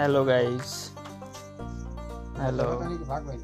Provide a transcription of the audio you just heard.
hello guys hello भाग भाई